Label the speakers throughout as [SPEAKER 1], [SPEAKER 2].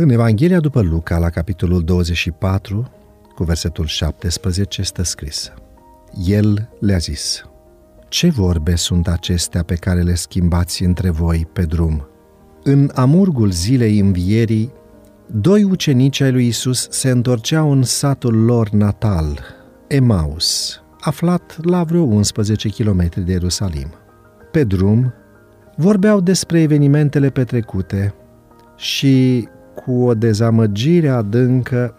[SPEAKER 1] În Evanghelia după Luca, la capitolul 24, cu versetul 17, stă scris. El le-a zis, Ce vorbe sunt acestea pe care le schimbați între voi pe drum? În amurgul zilei învierii, doi ucenici ai lui Isus se întorceau în satul lor natal, Emaus, aflat la vreo 11 km de Ierusalim. Pe drum, vorbeau despre evenimentele petrecute și, cu o dezamăgire adâncă,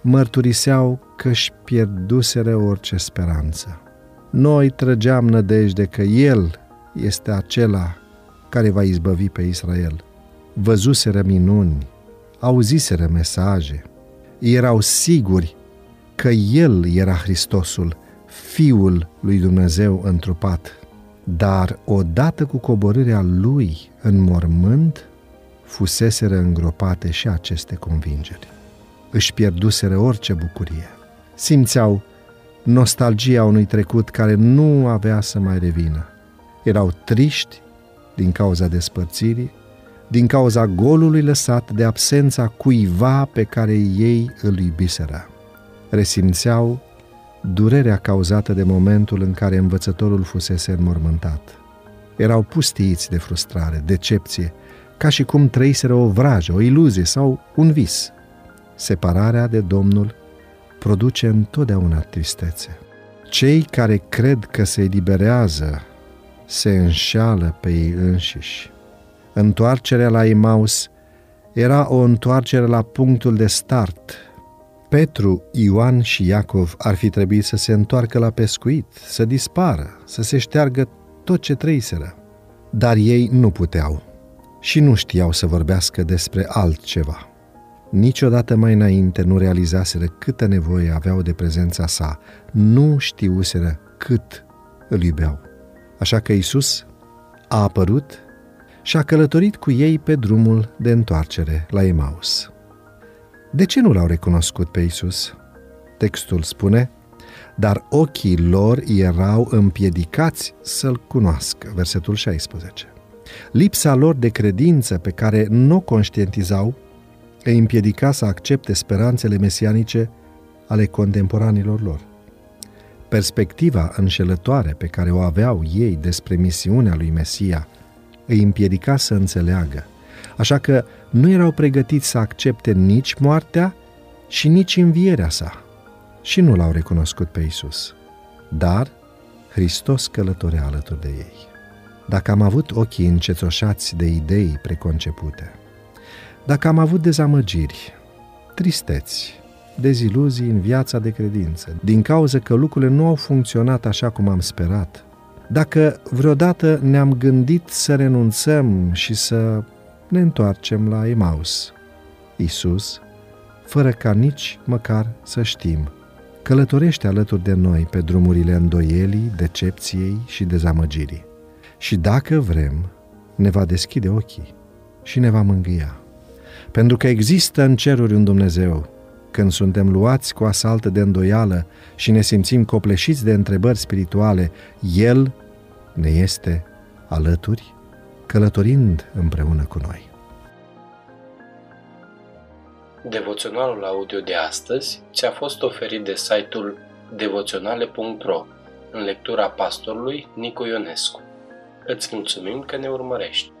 [SPEAKER 1] mărturiseau că își pierduseră orice speranță. Noi trăgeam nădejde că El este acela care va izbăvi pe Israel. Văzuseră minuni, auziseră mesaje, erau siguri că El era Hristosul, Fiul lui Dumnezeu întrupat. Dar odată cu coborârea Lui în mormânt, fuseseră îngropate și aceste convingeri. Își pierduseră orice bucurie. Simțeau nostalgia unui trecut care nu avea să mai revină. Erau triști din cauza despărțirii, din cauza golului lăsat de absența cuiva pe care ei îl iubiseră. Resimțeau durerea cauzată de momentul în care învățătorul fusese înmormântat. Erau pustiiți de frustrare, decepție, ca și cum trăiseră o vrajă, o iluzie sau un vis. Separarea de Domnul produce întotdeauna tristețe. Cei care cred că se eliberează se înșeală pe ei înșiși. Întoarcerea la Emaus era o întoarcere la punctul de start. Petru, Ioan și Iacov ar fi trebuit să se întoarcă la pescuit, să dispară, să se șteargă tot ce trăiseră. Dar ei nu puteau și nu știau să vorbească despre altceva. Niciodată mai înainte nu realizaseră câtă nevoie aveau de prezența sa, nu știuseră cât îl iubeau. Așa că Isus a apărut și a călătorit cu ei pe drumul de întoarcere la Emaus. De ce nu l-au recunoscut pe Isus? Textul spune, dar ochii lor erau împiedicați să-l cunoască. Versetul 16. Lipsa lor de credință pe care nu o conștientizau îi împiedica să accepte speranțele mesianice ale contemporanilor lor. Perspectiva înșelătoare pe care o aveau ei despre misiunea lui Mesia îi împiedica să înțeleagă, așa că nu erau pregătiți să accepte nici moartea și nici învierea sa și nu l-au recunoscut pe Isus. Dar Hristos călătorea alături de ei. Dacă am avut ochii încetoșați de idei preconcepute, dacă am avut dezamăgiri, tristeți, deziluzii în viața de credință, din cauza că lucrurile nu au funcționat așa cum am sperat, dacă vreodată ne-am gândit să renunțăm și să ne întoarcem la Emaus, Isus, fără ca nici măcar să știm, călătorește alături de noi pe drumurile îndoielii, decepției și dezamăgirii. Și dacă vrem, ne va deschide ochii și ne va mângâia. Pentru că există în ceruri un Dumnezeu când suntem luați cu asaltă de îndoială și ne simțim copleșiți de întrebări spirituale, El ne este alături, călătorind împreună cu noi.
[SPEAKER 2] Devoționalul audio de astăzi ți-a fost oferit de site-ul devoționale.ro în lectura pastorului Nicu Ionescu. Îți mulțumim că ne urmărești!